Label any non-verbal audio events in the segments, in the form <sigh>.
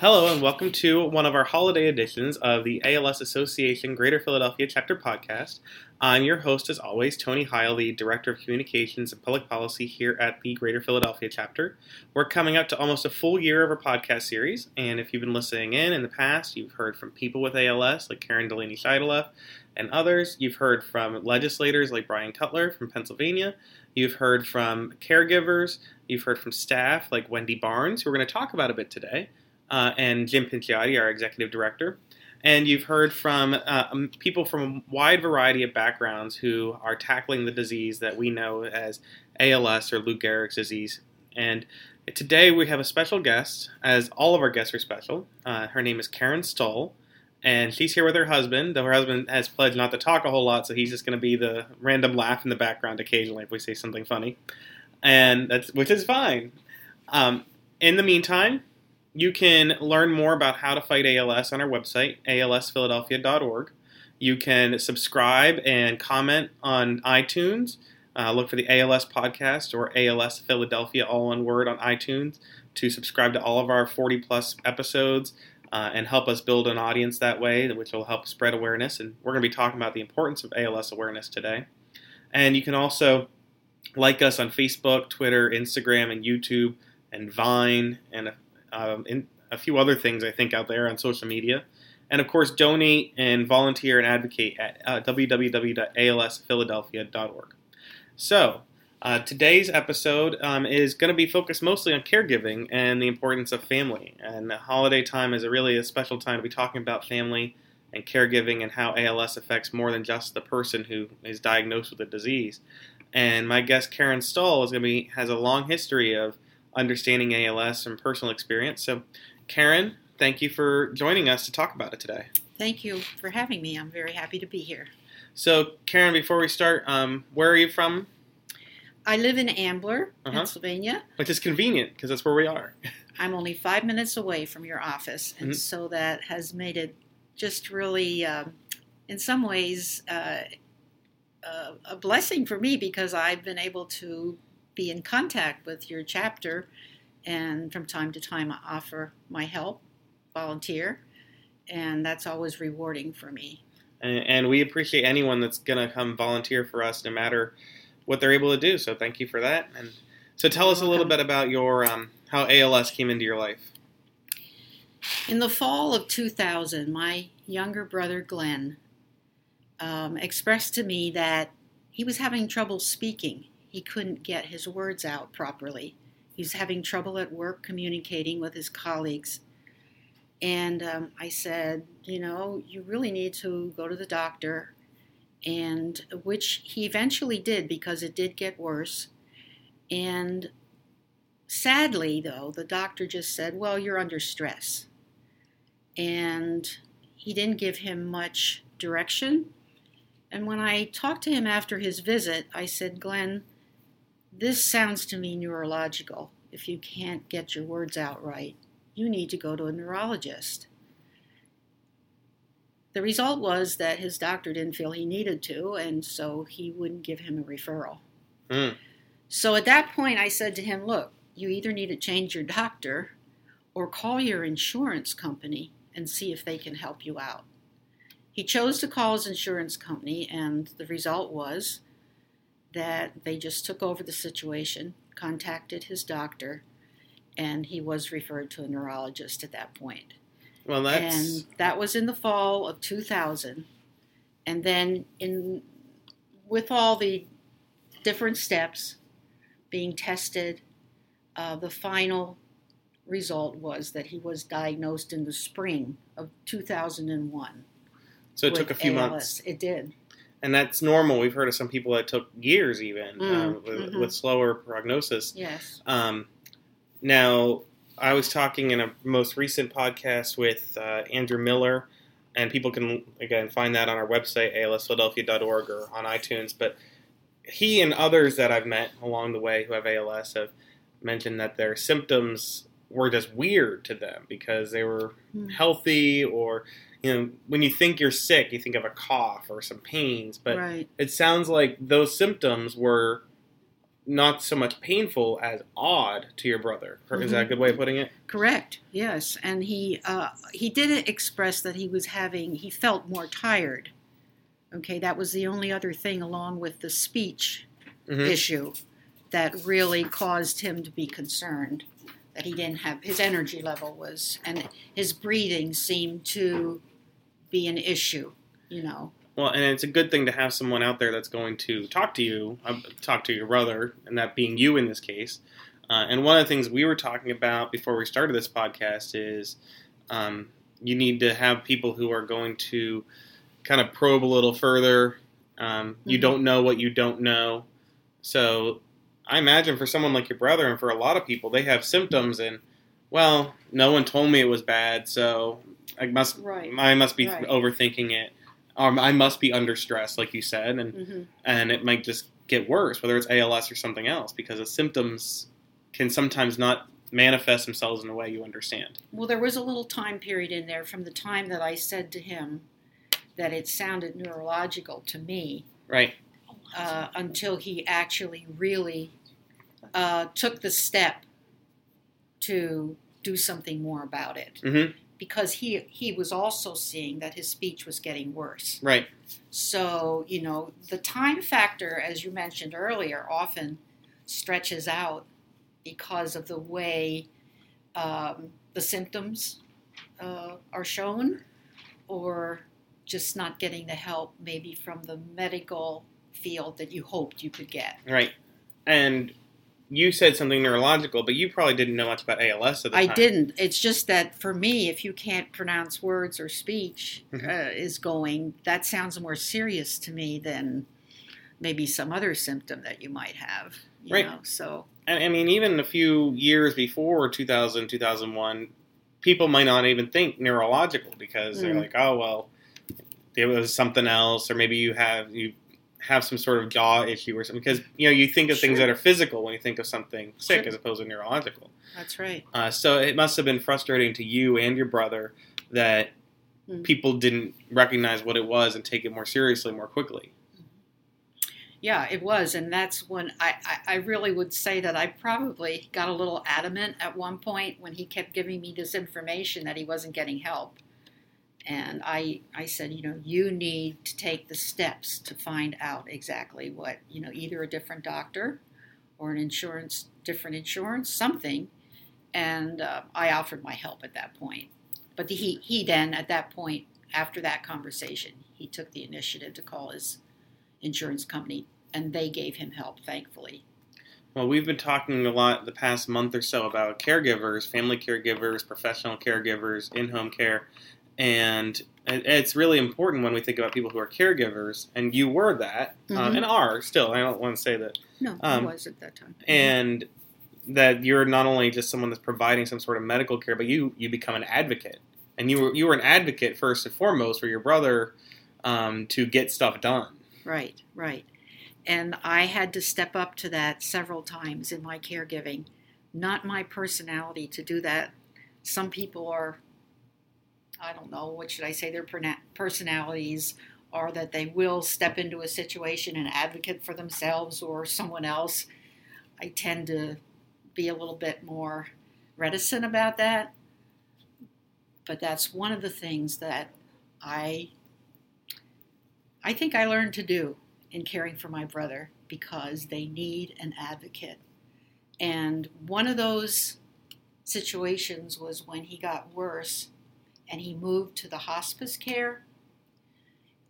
Hello, and welcome to one of our holiday editions of the ALS Association Greater Philadelphia Chapter Podcast. I'm your host, as always, Tony Heil, the Director of Communications and Public Policy here at the Greater Philadelphia Chapter. We're coming up to almost a full year of our podcast series, and if you've been listening in in the past, you've heard from people with ALS like Karen Delaney Scheideleff and others. You've heard from legislators like Bryan Cutler from Pennsylvania. You've heard from caregivers. You've heard from staff like Wendy Barnes, who we're going to talk about a bit today uh, and Jim Pinciotti, our executive director. And you've heard from uh, um, people from a wide variety of backgrounds who are tackling the disease that we know as ALS or Lou Gehrig's disease. And today we have a special guest, as all of our guests are special. Uh, her name is Karen Stoll, and she's here with her husband. Though her husband has pledged not to talk a whole lot, so he's just going to be the random laugh in the background occasionally if we say something funny, and that's which is fine. Um, in the meantime, you can learn more about how to fight ALS on our website, alsphiladelphia.org. You can subscribe and comment on iTunes. Uh, look for the ALS podcast or ALS Philadelphia, all one word, on iTunes to subscribe to all of our 40 plus episodes uh, and help us build an audience that way, which will help spread awareness. And we're going to be talking about the importance of ALS awareness today. And you can also like us on Facebook, Twitter, Instagram, and YouTube, and Vine, and um, and a few other things I think out there on social media. And of course, donate and volunteer and advocate at uh, www.alsphiladelphia.org. So, uh, today's episode um, is going to be focused mostly on caregiving and the importance of family. And holiday time is a really a special time to be talking about family and caregiving and how ALS affects more than just the person who is diagnosed with the disease. And my guest Karen Stoll is going to be has a long history of understanding ALS and personal experience. So, Karen, thank you for joining us to talk about it today. Thank you for having me. I'm very happy to be here. So, Karen, before we start, um, where are you from? I live in Ambler, uh-huh. Pennsylvania. Which is convenient because that's where we are. <laughs> I'm only five minutes away from your office, and mm-hmm. so that has made it just really, uh, in some ways, uh, uh, a blessing for me because I've been able to be in contact with your chapter, and from time to time I offer my help, volunteer, and that's always rewarding for me. And, and we appreciate anyone that's going to come volunteer for us, no matter what they're able to do. So thank you for that. And so tell us a little bit about your um, how ALS came into your life. In the fall of 2000, my younger brother Glenn um, expressed to me that he was having trouble speaking he couldn't get his words out properly. He was having trouble at work communicating with his colleagues. And um, I said, you know, you really need to go to the doctor. And which he eventually did because it did get worse. And sadly, though, the doctor just said, well, you're under stress. And he didn't give him much direction. And when I talked to him after his visit, I said, Glenn, this sounds to me neurological. If you can't get your words out right, you need to go to a neurologist. The result was that his doctor didn't feel he needed to, and so he wouldn't give him a referral. Mm. So at that point, I said to him, Look, you either need to change your doctor or call your insurance company and see if they can help you out. He chose to call his insurance company, and the result was that they just took over the situation, contacted his doctor, and he was referred to a neurologist at that point. Well, that's and that was in the fall of 2000, and then in with all the different steps being tested, uh, the final result was that he was diagnosed in the spring of 2001. So it took a few ALS. months. It did and that's normal. We've heard of some people that took years, even mm, um, with, mm-hmm. with, slower prognosis. Yes. Um, now, I was talking in a most recent podcast with uh, Andrew Miller, and people can again find that on our website alsphiladelphia.org or on iTunes. But he and others that I've met along the way who have ALS have mentioned that their symptoms were just weird to them because they were mm. healthy or you know, when you think you're sick, you think of a cough or some pains, but right. it sounds like those symptoms were not so much painful as odd to your brother. Is that a good way of putting it? Correct. Yes, and he uh, he didn't express that he was having. He felt more tired. Okay, that was the only other thing, along with the speech Mhm. issue, that really caused him to be concerned. That he didn't have his energy level was, and his breathing seemed to be an issue. You know. Well, and it's a good thing to have someone out there that's going to talk to you, uh, talk to your brother, and that being you in this case. Uh, and one of the things we were talking about before we started this podcast is um, you need to have people who are going to kind of probe a little further. Um, You Mhm. don't know what you don't know. So I imagine for someone like your brother and for a lot of people, they have symptoms and, well, no one told me it was bad, so I must Right. I must be Right. overthinking it. Um, I must be under stress, like you said, and hmm and it might just get worse, whether it's ALS or something else, because the symptoms can sometimes not manifest themselves in a way you understand. Well, there was a little time period in there from the time that I said to him that it sounded neurological to me Right. Uh, until he actually really uh, took the step to do something more about it. Mm-hmm. Because he, he was also seeing that his speech was getting worse. Right. So, you know, the time factor, as you mentioned earlier, often stretches out because of the way um, the symptoms uh, are shown or just not getting the help maybe from the medical field that you hoped you could get. Right. And you said something neurological, but you probably didn't know much about ALS at the I time. didn't. It's just that for me, if you can't pronounce words or speech Mhm. uh, is going, that sounds more serious to me than maybe some other symptom that you might have. You Right. Know? So And I mean, even a few years before 2000, 2001, people might not even think neurological because they're Mm. like, oh well, it was something else, or maybe you have you have some sort of jaw issue or something. Because you know you think of things that are physical when you think of something sick Sure. as opposed to neurological. that's right. Uh, so it must have been frustrating to you and your brother that Mm. people didn't recognize what it was and take it more seriously more quickly. Yeah, it was, and that's when I, I, I really would say that I probably got a little adamant at one point when he kept giving me this information that he wasn't getting help. And I, I said, you know, you need to take the steps to find out exactly what, you know, either a different doctor or an insurance, different insurance, something. And uh, I offered my help at that point. But the, he, he then, at that point, after that conversation, he took the initiative to call his insurance company, and they gave him help, thankfully. Well, we've been talking a lot the past month or so about caregivers, family caregivers, professional caregivers, in home care. And it's really important when we think about people who are caregivers, and you were that, uh, Mhm. and are still. I don't want to say that. No, Um, I was at that time. And that you're not only just someone that's providing some sort of medical care, but you, you become an advocate. And you were, you were an advocate first and foremost for your brother um, to get stuff done. Right, right. And I had to step up to that several times in my caregiving. Not my personality to do that. Some people are, I don't know, what should I say, their personalities are that they will step into a situation and advocate for themselves or someone else. I tend to be a little bit more reticent about that. But that's one of the things that I I think I learned to do in caring for my brother because they need an advocate. And one of those situations was when he got worse and he moved to the hospice care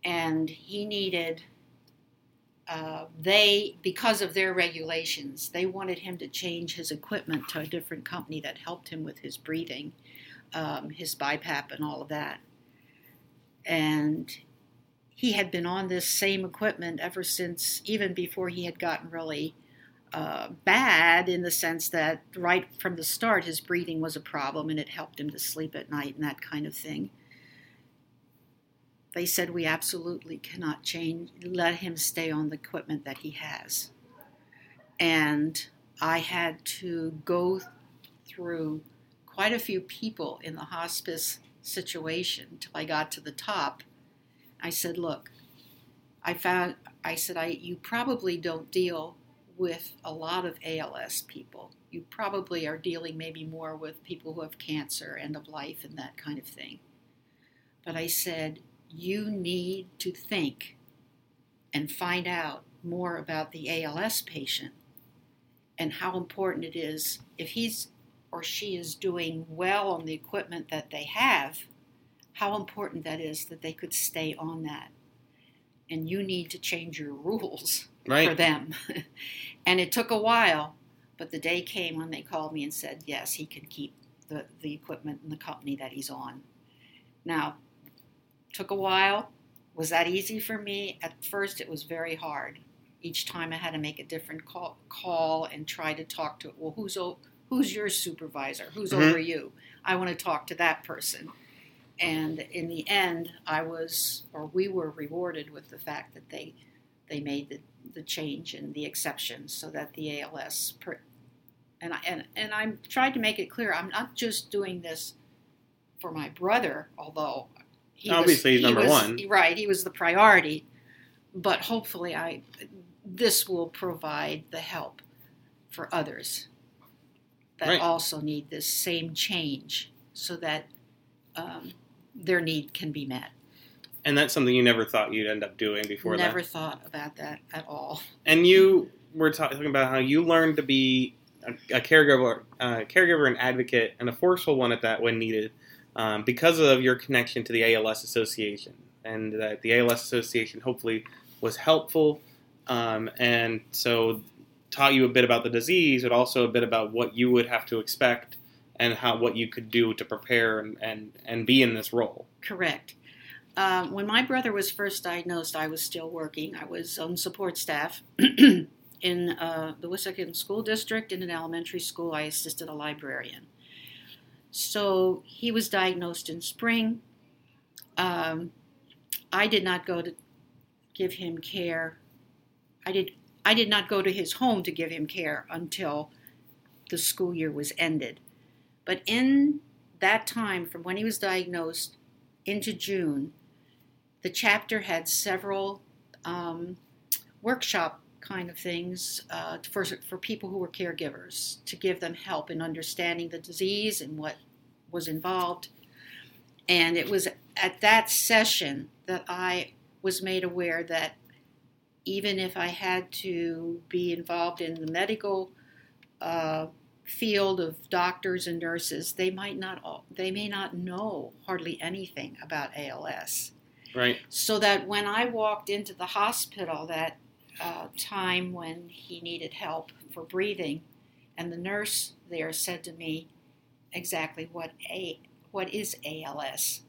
and he needed uh, they because of their regulations they wanted him to change his equipment to a different company that helped him with his breathing um, his BiPAP and all of that. And he had been on this same equipment ever since, even before he had gotten really uh, bad, in the sense that right from the start his breathing was a problem and it helped him to sleep at night and that kind of thing. They said we absolutely cannot change, let him stay on the equipment that he has. And I had to go through quite a few people in the hospice situation till I got to the top. I said, "Look, I found." I said, "I you probably don't deal with a lot of ALS people. You probably are dealing maybe more with people who have cancer, end of life, and that kind of thing. But I said, you need to think and find out more about the ALS patient and how important it is if he's or she is doing well on the equipment that they have, how important that is that they could stay on that. And you need to change your <laughs> rules Right. for them. <laughs> and it took a while, but the day came when they called me and said, yes, he can keep the, the equipment and the company that he's on. Now, took a while. Was that easy for me? At first, it was very hard. Each time I had to make a different call, call and try to talk to, well, who's, o- who's your supervisor? Who's Mhm. over you? I want to talk to that person. And in the end, I was, or we were rewarded with the fact that they, they made the, the change and the exception so that the ALS, per, and I, and, and I'm tried to make it clear, I'm not just doing this for my brother, although he Obviously, he's was, he number was- one. Right, he was the priority. But hopefully, I this will provide the help for others that Right. also need this same change, so that um, their need can be met. And that's something you never thought you'd end up doing before that. Never thought about that at all. And you were talking about how you learned to be a, a caregiver, a caregiver, and advocate, and a forceful one at that when needed, um, because of your connection to the ALS Association, and that the ALS Association hopefully was helpful, um, and so taught you a bit about the disease, but also a bit about what you would have to expect and how what you could do to prepare and and, and be in this role. Correct. Um, when my brother was first diagnosed, I was still working. I was on support staff <clears throat> in uh, the Wissahickon School District. In an elementary school, I assisted a librarian. So he was diagnosed in spring. Um, I did not go to give him care. I did. I did not go to his home to give him care until the school year was ended. But in that time, from when he was diagnosed into June, the chapter had several um, workshop kind of things uh, for, for people who were caregivers to give them help in understanding the disease and what was involved. And it was at that session that I was made aware that even if I had to be involved in the medical uh, field of doctors and nurses, they might not they may not know hardly anything about ALS. Right. So that when I walked into the hospital that uh, time when he needed help for breathing, and the nurse there said to me exactly what a what is ALS,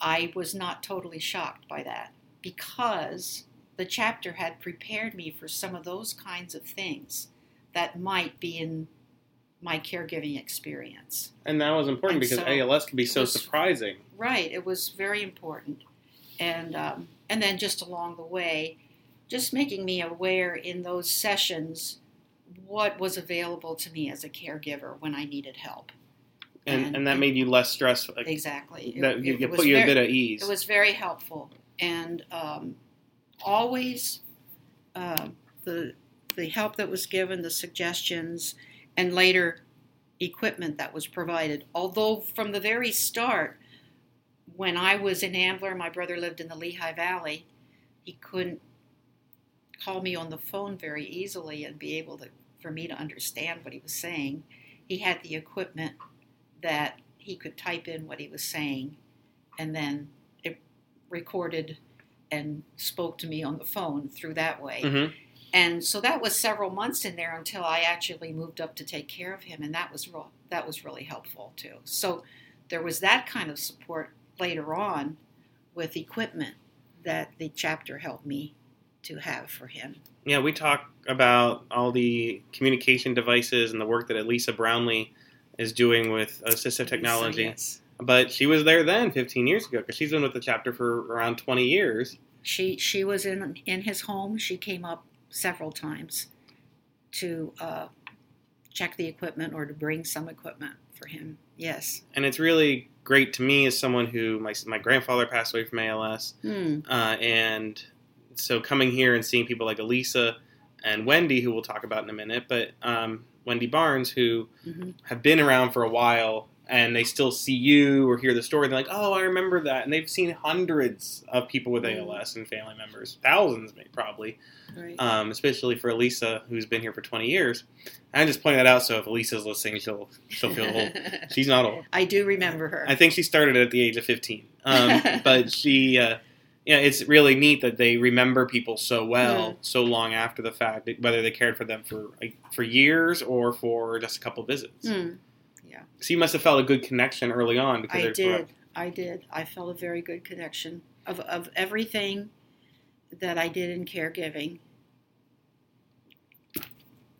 I was not totally shocked by that because the chapter had prepared me for some of those kinds of things that might be in my caregiving experience. And that was important And because so ALS can be so was- surprising. Right, it was very important, and um, and then just along the way, just making me aware in those sessions what was available to me as a caregiver when I needed help. And, And- and that made you less stressed. Like, Exactly, that it, it it put you very, a bit at ease. It was very helpful, and um, always uh, the the help that was given, the suggestions, and later equipment that was provided. Although from the very start, when I was in Ambler, my brother lived in the Lehigh Valley. He couldn't call me on the phone very easily and be able to for me to understand what he was saying. He had the equipment that he could type in what he was saying, and then it recorded and spoke to me on the phone through that way. Mhm. And so that was several months in there until I actually moved up to take care of him, and that was real, that was really helpful too. So there was that kind of support later on with equipment that the chapter helped me to have for him. Yeah, we talk about all the communication devices and the work that Elisa Brownlee is doing with assistive technology. So, yes. But she was there then, 15 years ago, because she's been with the chapter for around 20 years. She she was in in his home. She came up several times to uh, check the equipment or to bring some equipment for him. Yes. And it's really great to me as someone who, my, my grandfather passed away from ALS. Hmm. Uh, and so coming here and seeing people like Elisa and Wendy, who we'll talk about in a minute, but um, Wendy Barnes, who hmm have been around for a while and they still see you or hear the story. They're like, oh, I remember that. And they've seen hundreds of people with Mm. ALS and family members, thousands maybe, probably, Right. um, especially for Elisa, who's been here for 20 years. I'm just pointed that out so if Elisa's listening, she'll, she'll feel old. <laughs> She's not old. I do remember her. I think she started at the age of 15. Um, <laughs> but she, uh, yeah, it's really neat that they remember people so well, so long after the fact, whether they cared for them for like, for years or for just a couple visits. Hmm. So you must have felt a good connection early on because I did. I did. I felt a very good connection of of everything that I did in caregiving.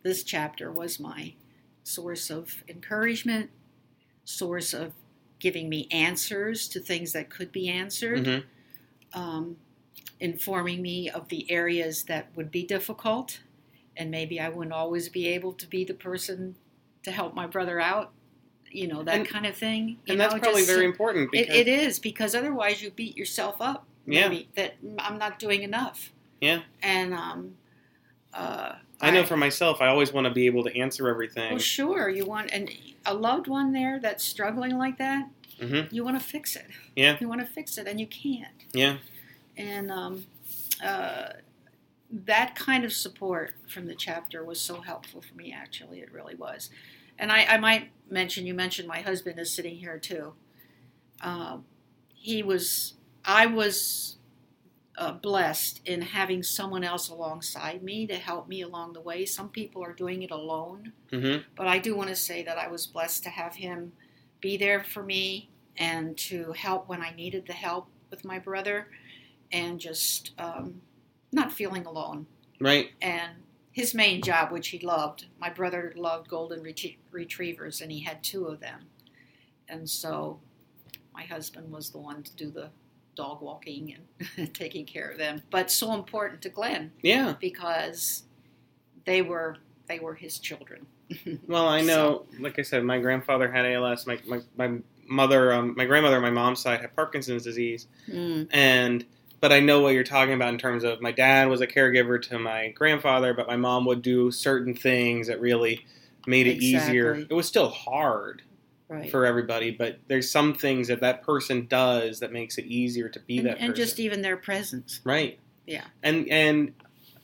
This chapter was my source of encouragement, source of giving me answers to things that could be answered, Mhm. um, informing me of the areas that would be difficult, and maybe I wouldn't always be able to be the person to help my brother out. You know that And- kind of thing. And that's probably just- very important. it, Because, it is because otherwise you beat yourself up. Yeah. Maybe that I'm not doing enough. Yeah. And um, uh, I know for myself, I always want to be able to answer everything. well, sure you want and a loved one there that's struggling like that. Mhm. You want to fix it. Yeah. You want to fix it, and you can't. Yeah, And um, uh, that kind of support from the chapter was so helpful for me. Actually, it really was. And I, I might mention you mentioned my husband is sitting here too. Um, he was. I was uh, blessed in having someone else alongside me to help me along the way. Some people are doing it alone, hmm but I do want to say that I was blessed to have him be there for me and to help when I needed the help with my brother and just um, not feeling alone. right. And his main job, which he loved, my brother loved golden ret- retrievers and he had two of them. And so my husband was the one to do the dog walking and <laughs> taking care of them. But so important to Glenn Yeah. because they were they were his children. <laughs> Well, I know, like I said, my grandfather had ALS. My my, my mother, um, my grandmother on my mom's side had Parkinson's disease, Mm, and but I know what you're talking about in terms of my dad was a caregiver to my grandfather, but my mom would do certain things that really made it easier. It was still hard right. for everybody, but there's some things that that person does that makes it easier to be and, that and person. just even their presence. Right. Yeah. And and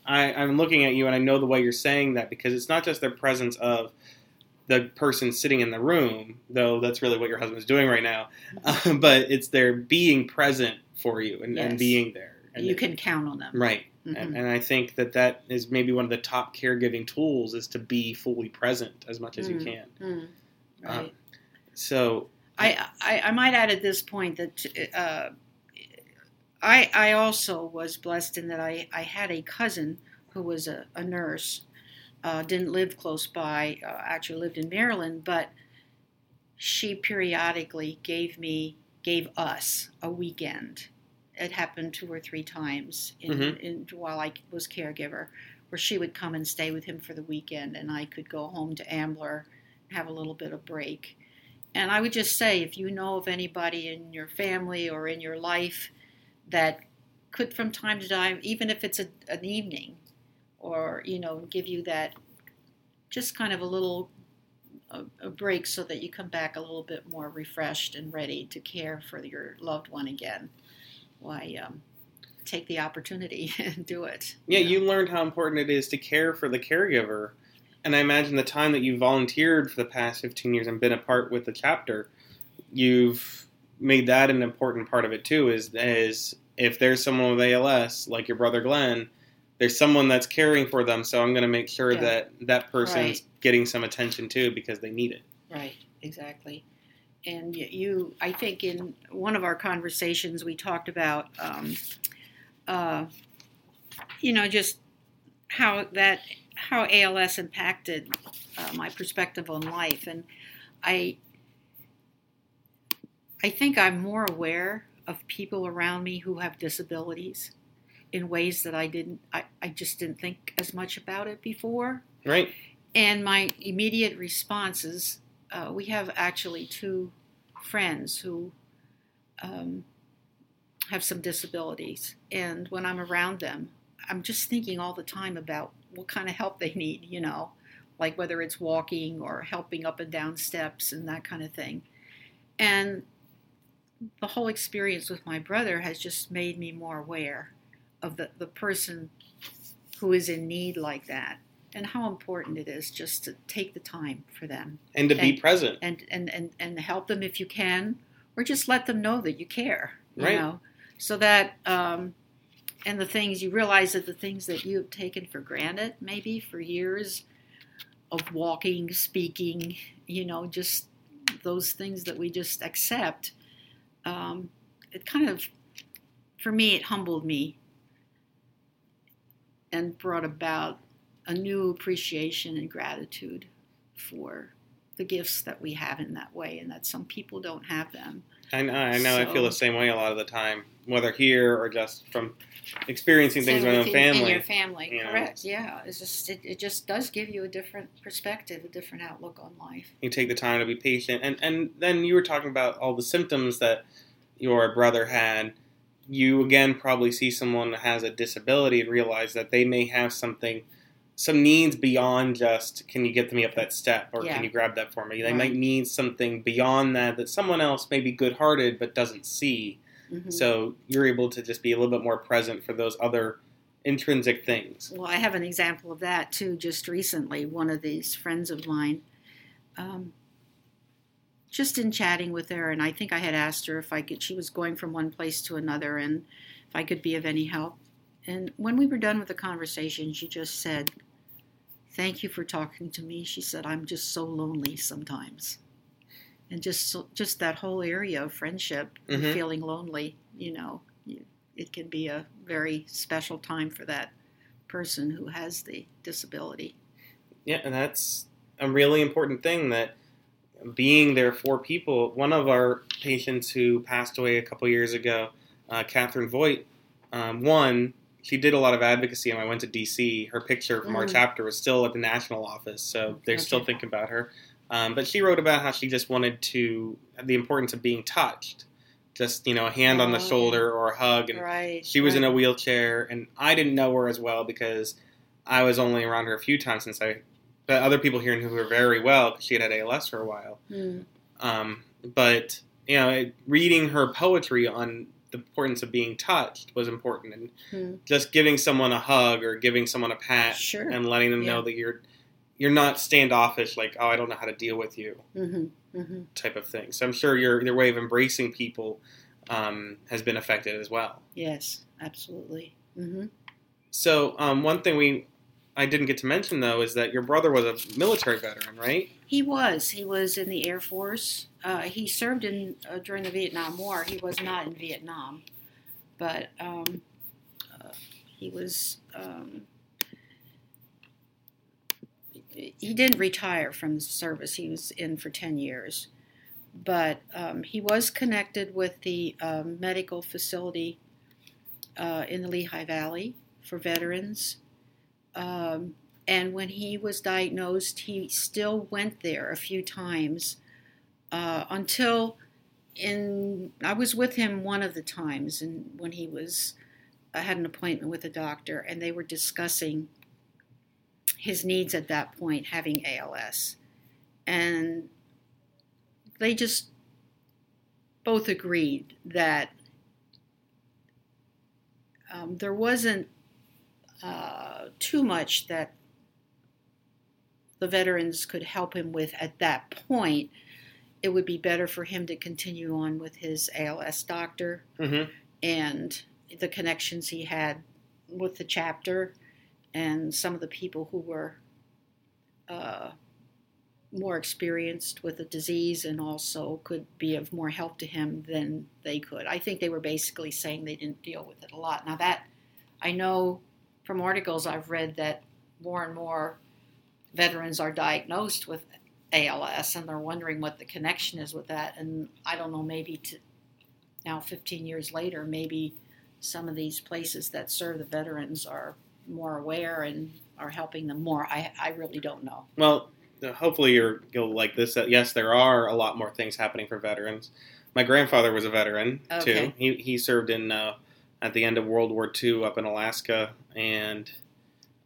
I, I'm looking at you and I know the way you're saying that because it's not just their presence of the person sitting in the room, though that's really what your husband's doing right now, <laughs> but it's their being present for you and, and being there. And you can count on them. right. Mhm. And, and I think that that is maybe one of the top caregiving tools is to be fully present as much as you Mm. can. Mm, right. So I, I I might add at this point that uh, I I also was blessed in that I, I had a cousin who was a, a nurse, uh, didn't live close by, uh, actually lived in Maryland, but she periodically gave me gave us a weekend. It happened two or three times in, Mhm. in while I was caregiver, where she would come and stay with him for the weekend, and I could go home to Ambler, have a little bit of break. And I would just say, if you know of anybody in your family or in your life that could, from time to time, even if it's a, an evening, or you know, give you that, just kind of a little a, a break, so that you come back a little bit more refreshed and ready to care for your loved one again. Why, um, take the opportunity <laughs> and do it. Yeah, know? you learned how important it is to care for the caregiver. And I imagine the time that you volunteered for the past 15 years and been a part with the chapter, you've made that an important part of it too. Is is if there's someone with ALS, like your brother Glenn, there's someone that's caring for them. So I'm going to make sure Yeah. that that person's Right. getting some attention too because they need it. Right, exactly. And you, I think in one of our conversations, we talked about, um, uh, you know, just how that, how ALS impacted uh, my perspective on life. And I, I think I'm more aware of people around me who have disabilities in ways that I didn't, I, I just didn't think as much about it before. Right? And my immediate response is uh, we have actually two friends who um, have some disabilities. And when I'm around them, I'm just thinking all the time about what kind of help they need, you know, like whether it's walking or helping up and down steps and that kind of thing. And the whole experience with my brother has just made me more aware of the, the person who is in need like that and how important it is just to take the time for them and to be present. and, and, and, and help them if you can or just let them know that you care you Right. know so that um, and the things you realize that the things that you have taken for granted maybe for years of walking speaking you know just those things that we just accept um, it kind of for me it humbled me and brought about a new appreciation and gratitude for the gifts that we have in that way and that some people don't have them I know. I know. I feel the same way a lot of the time, whether here or just from experiencing things Same in my with own you- In family. your family, you know. correct? Yeah, it's just it, it just does give you a different perspective, a different outlook on life. You take the time to be patient, and and then you were talking about all the symptoms that your brother had. You again probably see someone that has a disability and realize that they may have something, some needs beyond just can you get me up that step or Yeah. can you grab that for me. They Right. might need something beyond that that someone else may be good-hearted but doesn't see. Mhm. So you're able to just be a little bit more present for those other intrinsic things. Well, I have an example of that too. Just recently, one of these friends of mine, um, just in chatting with her, and I think I had asked her if I could. She was going from one place to another, and if I could be of any help. And when we were done with the conversation, she just said, "Thank you for talking to me." She said, "I'm just so lonely sometimes." And just so, just that whole area of friendship, and Mhm. feeling lonely, you know, it can be a very special time for that person who has the disability. Yeah, and that's a really important thing that being there for people. One of our patients who passed away a couple years ago, uh, Catherine Voigt, um, one, she did a lot of advocacy, and I went to DC. Her picture from our Mm. chapter was still at the national office, so they're still thinking about her. Um, but she wrote about how she just wanted to the importance of being touched, just you know, a hand on the Oh, shoulder or a hug, and right. she was in a wheelchair, and I didn't know her as well because I was only around her a few times since I. But other people here knew her very well because she had had ALS for a while. Mm, Um, but you know, it- reading her poetry on the importance of being touched was important, and mm. just giving someone a hug or giving someone a pat Sure. and letting them Yeah. know that you're you're not standoffish, like oh I don't know how to deal with you hmm hmm type of thing. So I'm sure your your way of embracing people um, has been affected as well. Yes, absolutely. hmm So um, one thing we I didn't get to mention though is that your brother was a military veteran, right? He was. He was in the Air Force. Uh, he served in uh, during the Vietnam War. He was not in Vietnam, but um, uh, he was. Um, he didn't retire from the service. He was in for ten years, but um, he was connected with the um, medical facility uh, in the Lehigh Valley for veterans. Um, and when he was diagnosed, he still went there a few times uh, until in I was with him one of the times, and when he was I had an appointment with a doctor, and they were discussing his needs at that point, having ALS, and they just both agreed that um, there wasn't uh, too much that the veterans could help him with at that point. It would be better for him to continue on with his ALS doctor Mm-hmm. and the connections he had with the chapter and some of the people who were uh, more experienced with the disease and also could be of more help to him than they could. I think they were basically saying they didn't deal with it a lot. Now, that I know from articles I've read that more and more veterans are diagnosed with ALS and they're wondering what the connection is with that. And I don't know, maybe to now 15 years later, maybe some of these places that serve the veterans are more aware and are helping them more. I, I really don't know. Well, hopefully you're, you'll like this. That yes, there are a lot more things happening for veterans. My grandfather was a veteran Okay. too. He he served in uh, at the end of World War II up in Alaska, and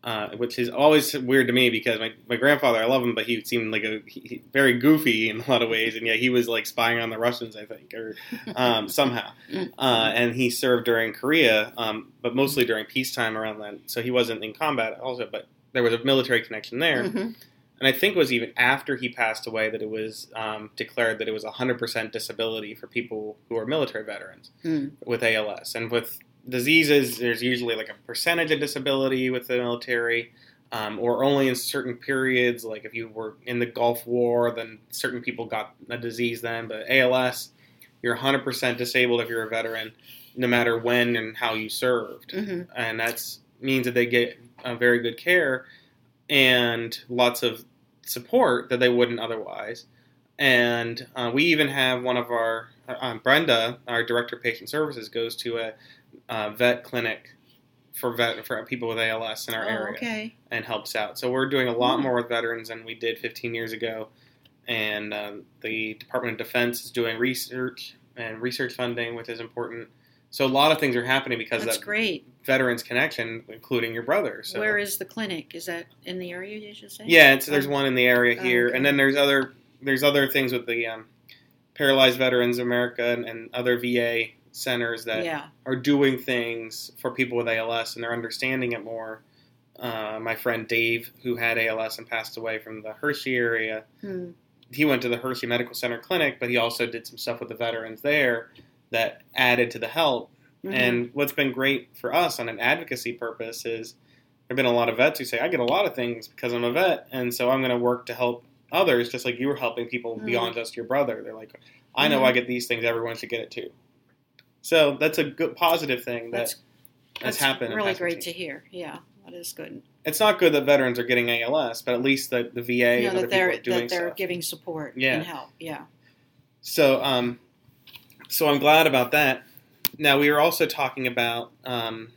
uh, which is always weird to me because my, my grandfather, I love him, but he seemed like a he, very goofy in a lot of ways, and yet he was like spying on the Russians, I think, or um, <laughs> somehow. Uh, and he served during Korea, um, but mostly during peacetime around then. So he wasn't in combat also, but there was a military connection there. Mhm. And I think it was even after he passed away that it was um, declared that it was 100% disability for people who are military veterans Mm. with ALS. And with diseases, there's usually like a percentage of disability with the military, um, or only in certain periods. Like if you were in the Gulf War, then certain people got a disease then. But ALS, you're 100% disabled if you're a veteran, no matter when and how you served Mhm. and that means that they get uh, very good care and lots of support that they wouldn't otherwise. And uh, we even have one of our uh, Brenda, our director of patient services, goes to a uh, vet clinic for vet for people with ALS in our Oh, area okay. and helps out. So we're doing a lot Hmm. more with veterans than we did 15 years ago. And um, the Department of Defense is doing research and research funding, which is important. So a lot of things are happening because of That's that great. veterans connection, including your brother. So Where is the clinic? Is that in the area? You should say. yeah, it's, there's Oh. one in the area Oh, here, okay. and then there's other there's other things with the um, Paralyzed Veterans of America and, and other VA centers that Yeah. are doing things for people with ALS, and they're understanding it more. Uh, my friend Dave, who had ALS and passed away from the Hershey area, Hmm. he went to the Hershey Medical Center clinic, but he also did some stuff with the veterans there that added to the help. Mhm. And what's been great for us on an advocacy purpose is there have been a lot of vets who say, I get a lot of things because I'm a vet, and so I'm going to work to help others, just like you were helping people Mhm. beyond just your brother. They're like, I know Mhm. I get these things, everyone should get it too. So that's a good positive thing that That's has that's happened. really great to hear. Yeah, that is good. It's not good that veterans are getting ALS, but at least the, the VA know and other that people they're are doing that they're stuff. giving support Yeah. and help. Yeah. So, um, so I'm glad about that. Now we were also talking about um,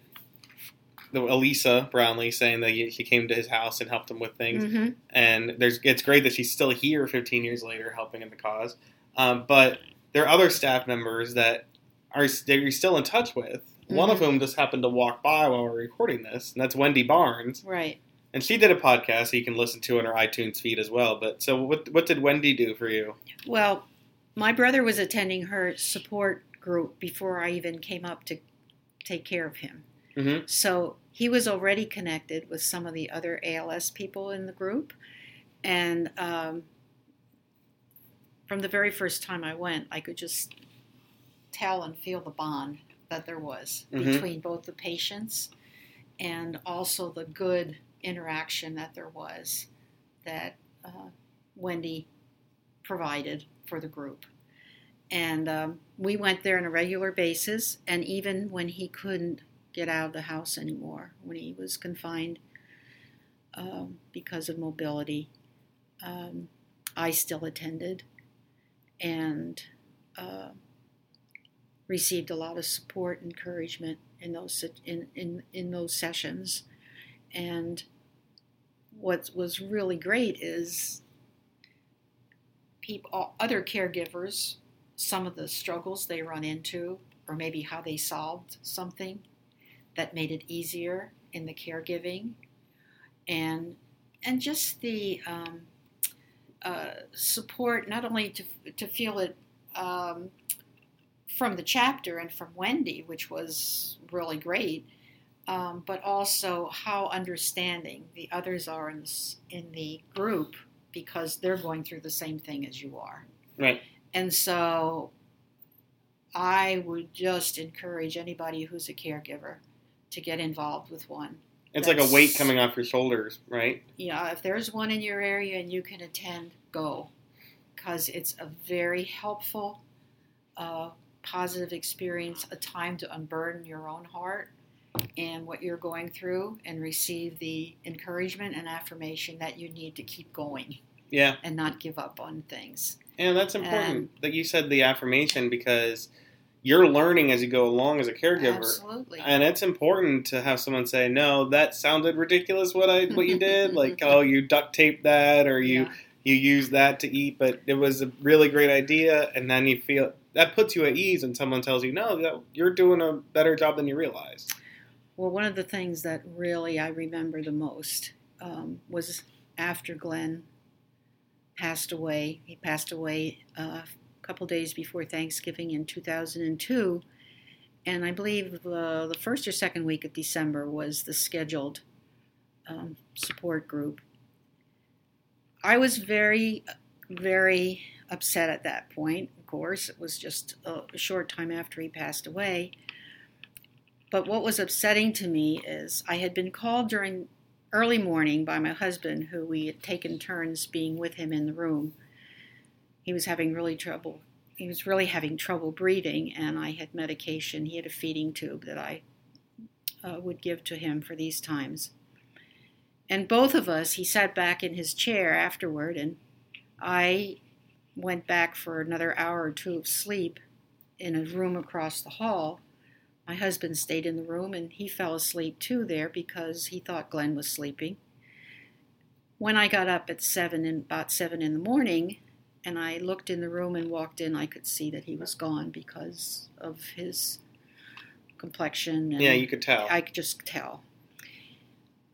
the Elisa Brownlee saying that he- she came to his house and helped him with things, hmm and there's it's great that she's still here 15 years later helping in the cause. Um, but there are other staff members that are that you're still in touch with. One of Mhm. whom just happened to walk by while we're recording this, and that's Wendy Barnes. Right. And she did a podcast that you can listen to on her iTunes feed as well. But so, what what did Wendy do for you? Well, my brother was attending her support group before I even came up to take care of him. Mhm. So he was already connected with some of the other ALS people in the group. And um, from the very first time I went, I could just tell and feel the bond that there was Mhm. between both the patients and also the good interaction that there was that uh, Wendy provided for the group. And um, we went there on a regular basis, and even when he couldn't get out of the house anymore, when he was confined um, because of mobility, um, I still attended and uh, received a lot of support, encouragement in those in, in, in those sessions. And what was really great is people, other caregivers, some of the struggles they run into, or maybe how they solved something that made it easier in the caregiving, and and just the um, uh, support not only to to feel it um, from the chapter and from Wendy, which was really great, um, but also how understanding the others are in in the group because they're going through the same thing as you are. Right. And so I would just encourage anybody who's a caregiver to get involved with one. It's like a weight coming off your shoulders, right? Yeah, if there's one in your area and you can attend, go. Because it's a very helpful, uh, positive experience, a time to unburden your own heart and what you're going through and receive the encouragement and affirmation that you need to keep going Yeah, and not give up on things. and that's um, important And- that you said the affirmation because you're learning as you go along as a caregiver. Absolutely. And it's important to have someone say, "No, that sounded ridiculous. What I what you did, <laughs> like oh, you duct taped that, or you Yeah. you used that to eat, but it was a really great idea." And then you feel that puts you at ease, and someone tells you, "No, that, you're doing a better job than you realize." Well, one of the things that really I remember the most um, was after Glenn passed away. He passed away uh, a couple days before Thanksgiving in 2002. And I believe uh, the first or second week of December was the scheduled um, support group. I was very, very upset at that point. Of course, it was just a short time after he passed away. But what was upsetting to me is I had been called during early morning by my husband, who we had taken turns being with him in the room. He was having really trouble. He was really having trouble breathing, and I had medication. He had a feeding tube that I uh, would give to him for these times. And both of us, he sat back in his chair afterward, and I went back for another hour or two of sleep in a room across the hall. My husband stayed in the room and he fell asleep too there because he thought Glenn was sleeping. When I got up at seven and about seven in the morning and I looked in the room and walked in, I could see that he was gone because of his complexion. yeah, you could tell. I could just tell.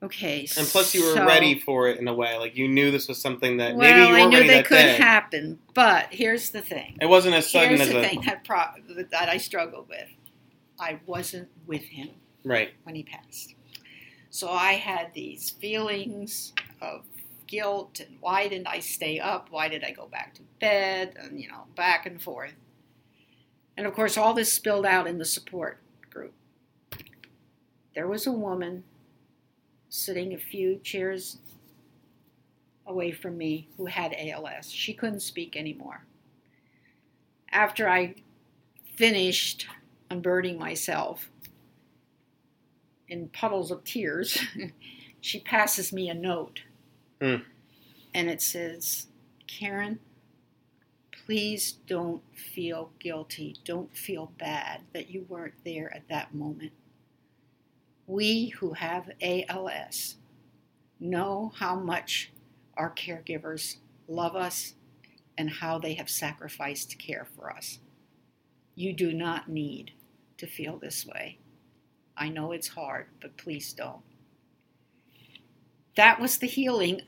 Okay. And plus, you were so, ready for it in a way. Like you knew this was something that well, maybe you I weren't knew ready that that could day. happen, but here's the thing. It wasn't as sudden Here's as the a thing that pro- that I struggled with. I wasn't with him right. when he passed, so I had these feelings of guilt and why didn't I stay up? Why did I go back to bed? And you know, back and forth. And of course, all this spilled out in the support group. There was a woman sitting a few chairs away from me who had ALS. She couldn't speak anymore. After I finished unburdening myself in puddles of tears, <laughs> she passes me a note. Hmm. And it says, Karen, please don't feel guilty. Don't feel bad that you weren't there at that moment. We who have ALS know how much our caregivers love us and how they have sacrificed to care for us. You do not need to feel this way. I know it's hard, but please don't. That was the healing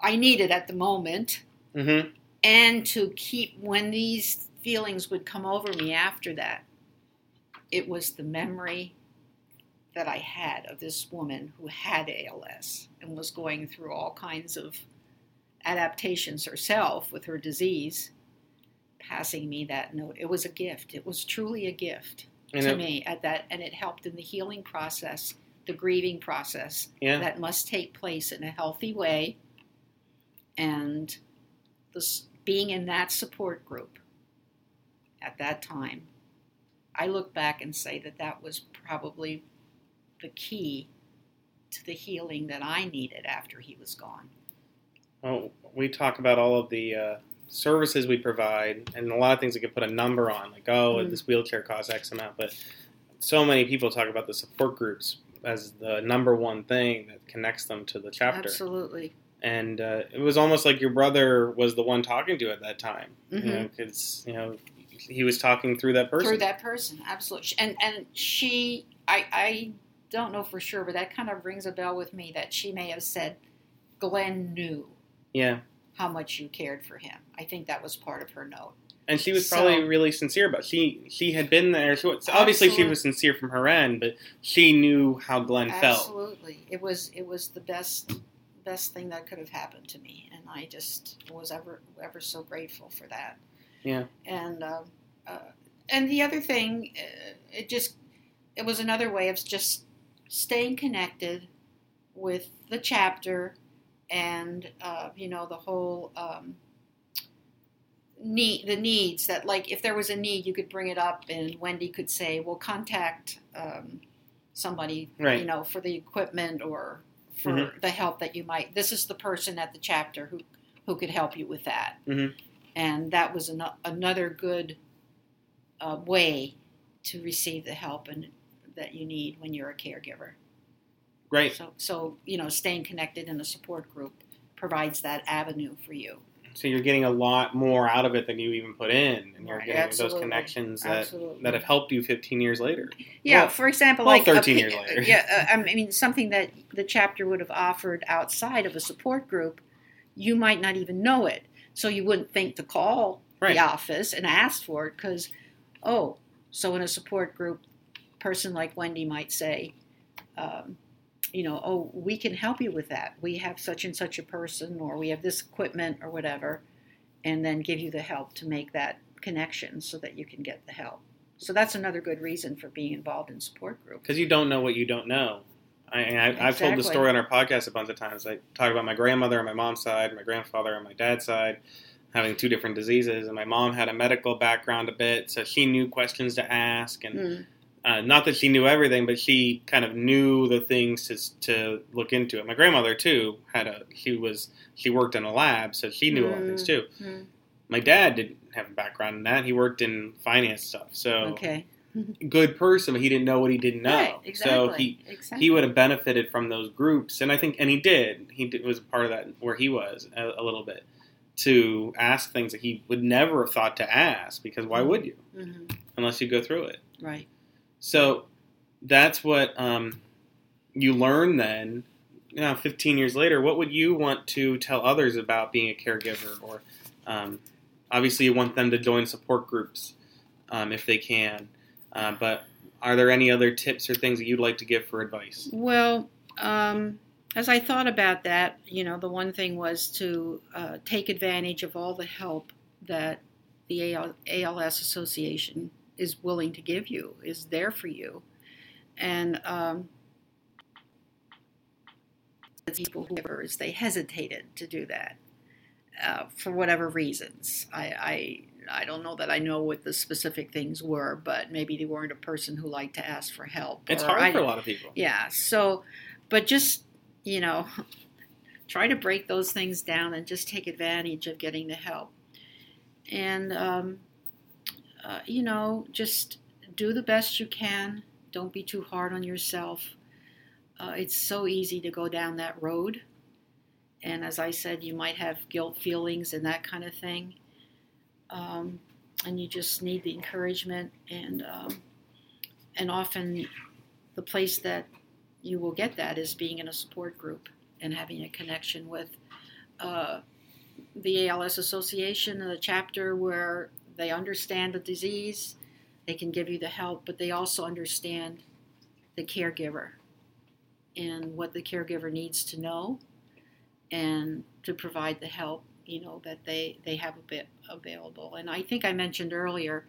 I needed at the moment. Mm-hmm. And to keep, when these feelings would come over me after that, it was the memory that I had of this woman who had ALS and was going through all kinds of adaptations herself with her disease, passing me that note. It was a gift. It was truly a gift And to it- me at that, and it helped in the healing process, the grieving process Yeah. that must take place in a healthy way, and this being in that support group at that time. I look back and say that that was probably the key to the healing that I needed after he was gone. Well, we talk about all of the uh, services we provide, and a lot of things we could put a number on, like oh, Mm. this wheelchair costs X amount. But so many people talk about the support groups as the number one thing that connects them to the chapter. Absolutely. And uh, it was almost like your brother was the one talking to at that time, you Mhm. know, because you know he was talking through that person. Through that person, absolutely. And and she, I I don't know for sure, but that kind of rings a bell with me that she may have said, Glenn knew Yeah, how much you cared for him. I think that was part of her note. and she was So- probably really sincere about. She she had been there. Was, obviously she was sincere from her end, but she knew how Glenn felt. Absolutely, it was it was the best best thing that could have happened to me, and I just was ever ever so grateful for that. Yeah. And um, uh, and the other thing, uh, it just it was another way of just staying connected with the chapter, and uh, you know the whole. Um, need the needs that like if there was a need you could bring it up and wendy could say well contact um, somebody Right. you know for the equipment or for Mhm. the help that you might this is the person at the chapter who who could help you with that Mhm. and that was an, another good uh, way to receive the help and that you need when you're a caregiver Right. so so you know staying connected in a support group provides that avenue for you so you're getting a lot more out of it than you even put in, and you're Right, getting absolutely. those connections that Absolutely. that have helped you 15 years later. Yeah, Well- for example, well, like 13 pe- years later. Yeah, uh, <laughs> I mean something that the chapter would have offered outside of a support group, you might not even know it, so you wouldn't think to call Right. the office and ask for it because, oh, so in a support group, person like Wendy might say, um, you know, oh, we can help you with that. We have such and such a person, or we have this equipment, or whatever, and then give you the help to make that connection so that you can get the help. So that's another good reason for being involved in support group. because you don't know what you don't know. I, I, I've told the story on our podcast a bunch of times. I talk about my grandmother on my mom's side, my grandfather on my dad's side, having two different diseases, and my mom had a medical background a bit, so she knew questions to ask, and Mm, uh, not that she knew everything, but she kind of knew the things to to look into it. My grandmother too had a she was she worked in a lab, so she knew a lot of things too. mm, My dad didn't have a background in that; he worked in finance stuff, so okay. <laughs> good person, but he didn't know what he didn't know. Right, exactly. So he exactly. he would have benefited from those groups, and I think, and he did. He did, was part of that where he was a, a little bit to ask things that he would never have thought to ask because why would you hmm unless you go through it? Right. So that's what um, you learn then. You know, 15 years later, what would you want to tell others about being a caregiver? Or um, obviously, you want them to join support groups um, if they can. Uh, but are there any other tips or things that you'd like to give for advice? Well, um, as I thought about that, you know, the one thing was to uh, take advantage of all the help that the ALS Association is willing to give you, is there for you. And um, the people who were, they hesitated to do that uh, for whatever reasons. I, I I don't know that I know what the specific things were, but maybe they weren't a person who liked to ask for help. It's hard I- for a lot of people. yeah. So, but just, you know, <laughs> try to break those things down and just take advantage of getting the help. And, um, uh, you know, just do the best you can. Don't be too hard on yourself. Uh, it's so easy to go down that road. And as I said, you might have guilt feelings and that kind of thing. Um, and you just need the encouragement and um, and often the place that you will get that is being in a support group and having a connection with uh, the ALS Association a chapter where they understand the disease, they can give you the help, but they also understand the caregiver and what the caregiver needs to know and to provide the help you know that they they have a bit available. And i think i mentioned earlier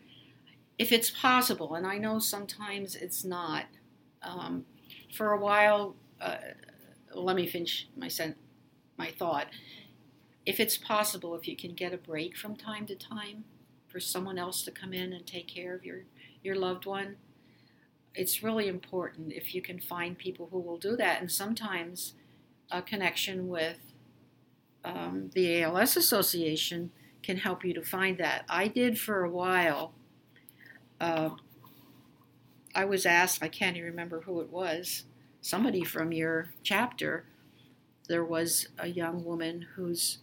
if it's possible and i know sometimes it's not um, for a while uh, let me finish my sen- my thought. If it's possible if you can get a break from time to time for someone else to come in and take care of your your loved one it's really important if you can find people who will do that and sometimes a connection with um, the ALS Association can help you to find that. I did for a while. Uh, I was asked, I can't even remember who it was, somebody from your chapter. There was a young woman whose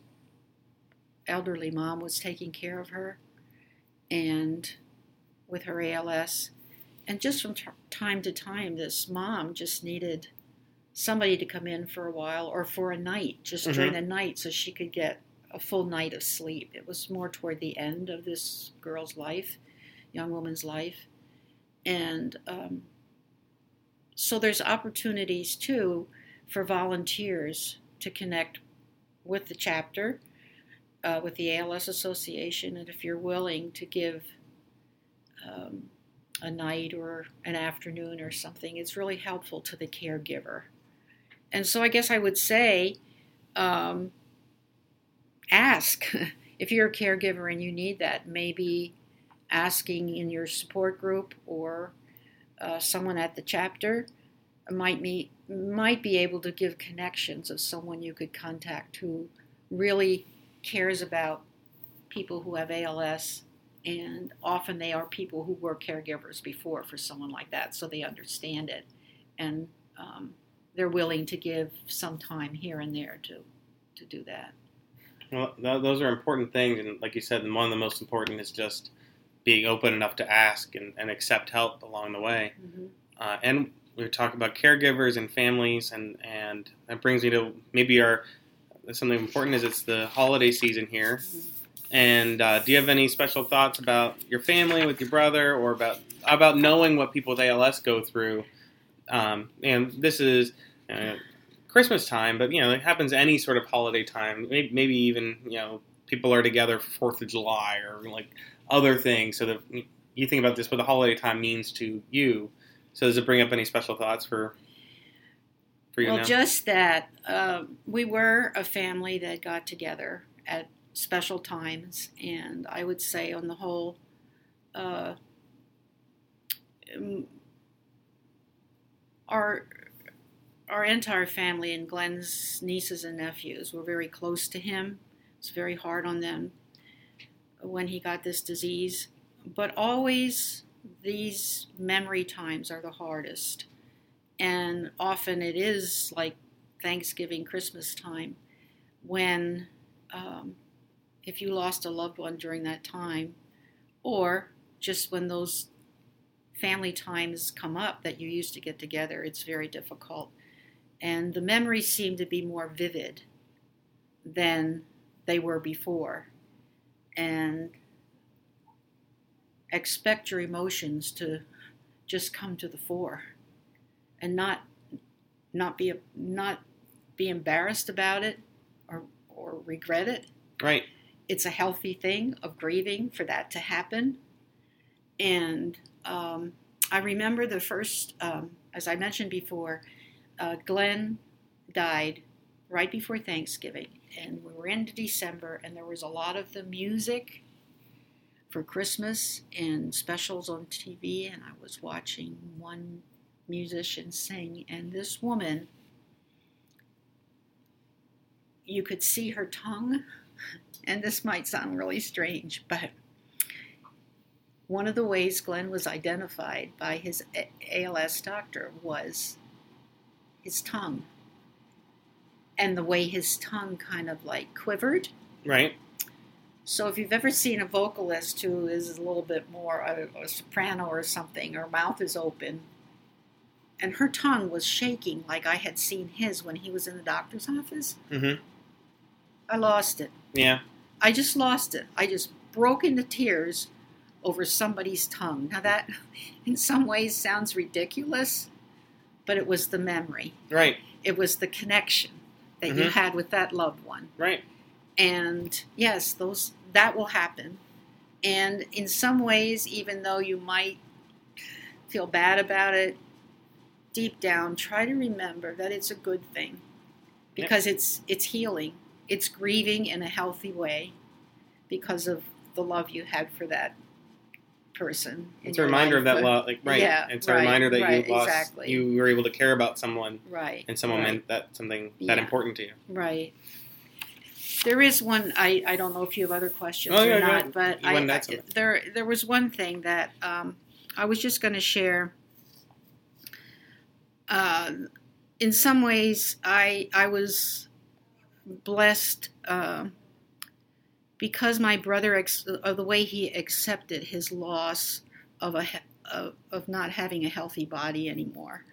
elderly mom was taking care of her and with her ALS. And just from t- time to time, this mom just needed somebody to come in for a while or for a night, just during the night, so she could get a full night of sleep. It was more toward the end of this girl's life, young woman's life. And um, so there's opportunities too for volunteers to connect with the chapter, uh, with the ALS Association, and if you're willing to give um, a night or an afternoon or something, it's really helpful to the caregiver. And so I guess I would say um, ask <laughs> if you're a caregiver and you need that, maybe asking in your support group or uh, someone at the chapter might be, might be able to give connections of someone you could contact who really cares about people who have ALS and often they are people who were caregivers before for someone like that, so they understand it, and um, they're willing to give some time here and there to to do that. Well, th- those are important things, and like you said, one of the most important is just being open enough to ask and, and accept help along the way. Mhm. Uh, and we were talking about caregivers and families, and, and that brings me to maybe our something important is it's the holiday season here. And uh, do you have any special thoughts about your family with your brother, or about about knowing what people with ALS go through? Um, and this is uh, Christmas time, but you know it happens any sort of holiday time. Maybe, maybe even you know people are together for Fourth of July or like other things. So that you think about this, what the holiday time means to you. So does it bring up any special thoughts for for you Well, now? just that uh, we were a family that got together at special times, and I would say, on the whole, uh, our our entire family and Glenn's nieces and nephews were very close to him. It's very hard on them when he got this disease, but always these memory times are the hardest and often it is like Thanksgiving, Christmas time, when um, if you lost a loved one during that time, or just when those family times come up that you used to get together, it's very difficult. And the memories seem to be more vivid than they were before. And expect your emotions to just come to the fore and not not be not be embarrassed about it or or regret it. right. It's a healthy thing of grieving for that to happen. And um, I remember the first, um, as I mentioned before, uh, Glenn died right before Thanksgiving, and we were into December, and there was a lot of the music for Christmas and specials on TV, and I was watching one musician sing, and this woman, you could see her tongue, <laughs> and this might sound really strange, but one of the ways Glenn was identified by his ALS doctor was his tongue. And the way his tongue kind of like quivered. Right. So if you've ever seen a vocalist who is a little bit more a, a soprano or something, her mouth is open, and her tongue was shaking like I had seen his when he was in the doctor's office, Mm-hmm. I lost it. Yeah. I just lost it. I just broke into tears over somebody's tongue. Now that, <laughs> in some ways, sounds ridiculous, but it was the memory. Right. It was the connection that you Mhm. had with that loved one. Right. And yes, those that will happen. And in some ways, even though you might feel bad about it, deep down, try to remember that it's a good thing because it's it's healing. It's grieving in a healthy way because of the love you had for that person. It's a reminder of that love. Like right. Yeah, it's a right, reminder that right, you lost. exactly. You were able to care about someone, Right. and someone right. meant that something that Yeah. important to you. Right. There is one. I, I don't know if you have other questions Oh, or yeah, go not, but I, I- there there was one thing that um, I was just going to share. Uh, in some ways, I I was blessed uh, because my brother ex- of the way he accepted his loss of a of, of not having a healthy body anymore.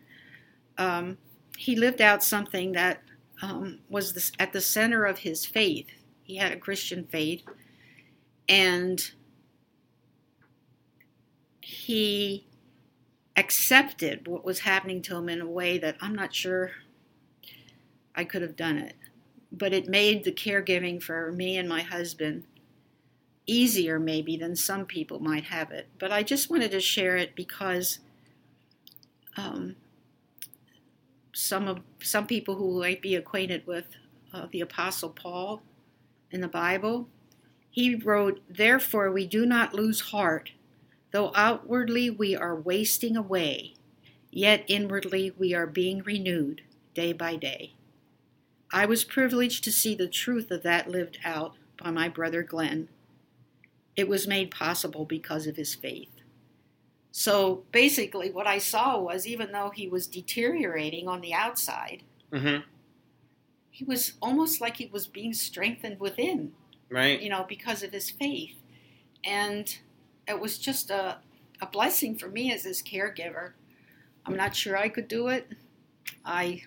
Um, he lived out something that um, was this, at the center of his faith. He had a Christian faith, and he accepted what was happening to him in a way that I'm not sure I could have done it. But it made the caregiving for me and my husband easier, maybe, than some people might have it. But I just wanted to share it because. Um, some of some people who might be acquainted with uh, the apostle paul in the bible he wrote therefore we do not lose heart though outwardly we are wasting away yet inwardly we are being renewed day by day i was privileged to see the truth of that lived out by my brother glenn it was made possible because of his faith so basically, what I saw was even though he was deteriorating on the outside, Mm-hmm. he was almost like he was being strengthened within, Right. you know, because of his faith. And it was just a, a blessing for me as his caregiver. I'm not sure I could do it. I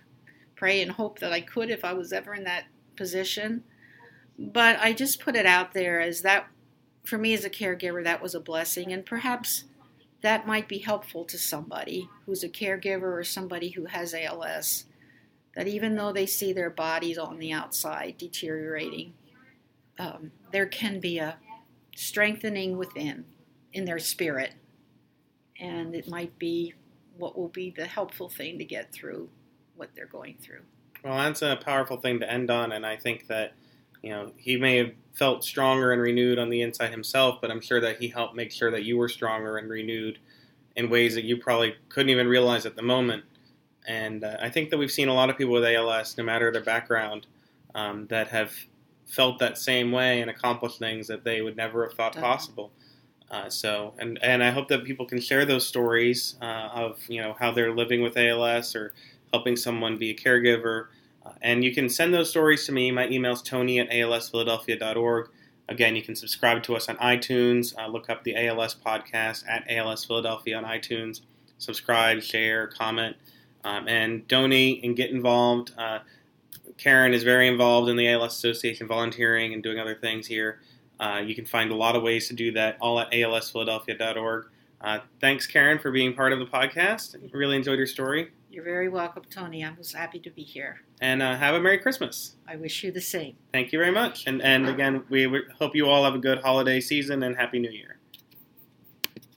pray and hope that I could if I was ever in that position. But I just put it out there as that, for me as a caregiver, that was a blessing. And perhaps that might be helpful to somebody who's a caregiver or somebody who has ALS. That even though they see their bodies on the outside deteriorating, um, there can be a strengthening within in their spirit. And it might be what will be the helpful thing to get through what they're going through. Well, that's a powerful thing to end on, and I think that you know he may have felt stronger and renewed on the inside himself, but I'm sure that he helped make sure that you were stronger and renewed in ways that you probably couldn't even realize at the moment. And uh, I think that we've seen a lot of people with ALS, no matter their background, um, that have felt that same way and accomplished things that they would never have thought Definitely. possible. Uh, so, and and I hope that people can share those stories uh, of you know how they're living with ALS or helping someone be a caregiver. Uh, and you can send those stories to me. My email is tony at alsphiladelphia.org. Again, you can subscribe to us on iTunes. Uh, look up the ALS podcast at ALS Philadelphia on iTunes. Subscribe, share, comment, um, and donate and get involved. Uh, Karen is very involved in the ALS Association, volunteering and doing other things here. Uh, you can find a lot of ways to do that all at alsphiladelphia.org. Uh, thanks, Karen, for being part of the podcast. Really enjoyed your story. You're very welcome, Tony. I was happy to be here. And uh, have a Merry Christmas. I wish you the same. Thank you very much. And, and again, we hope you all have a good holiday season and Happy New Year.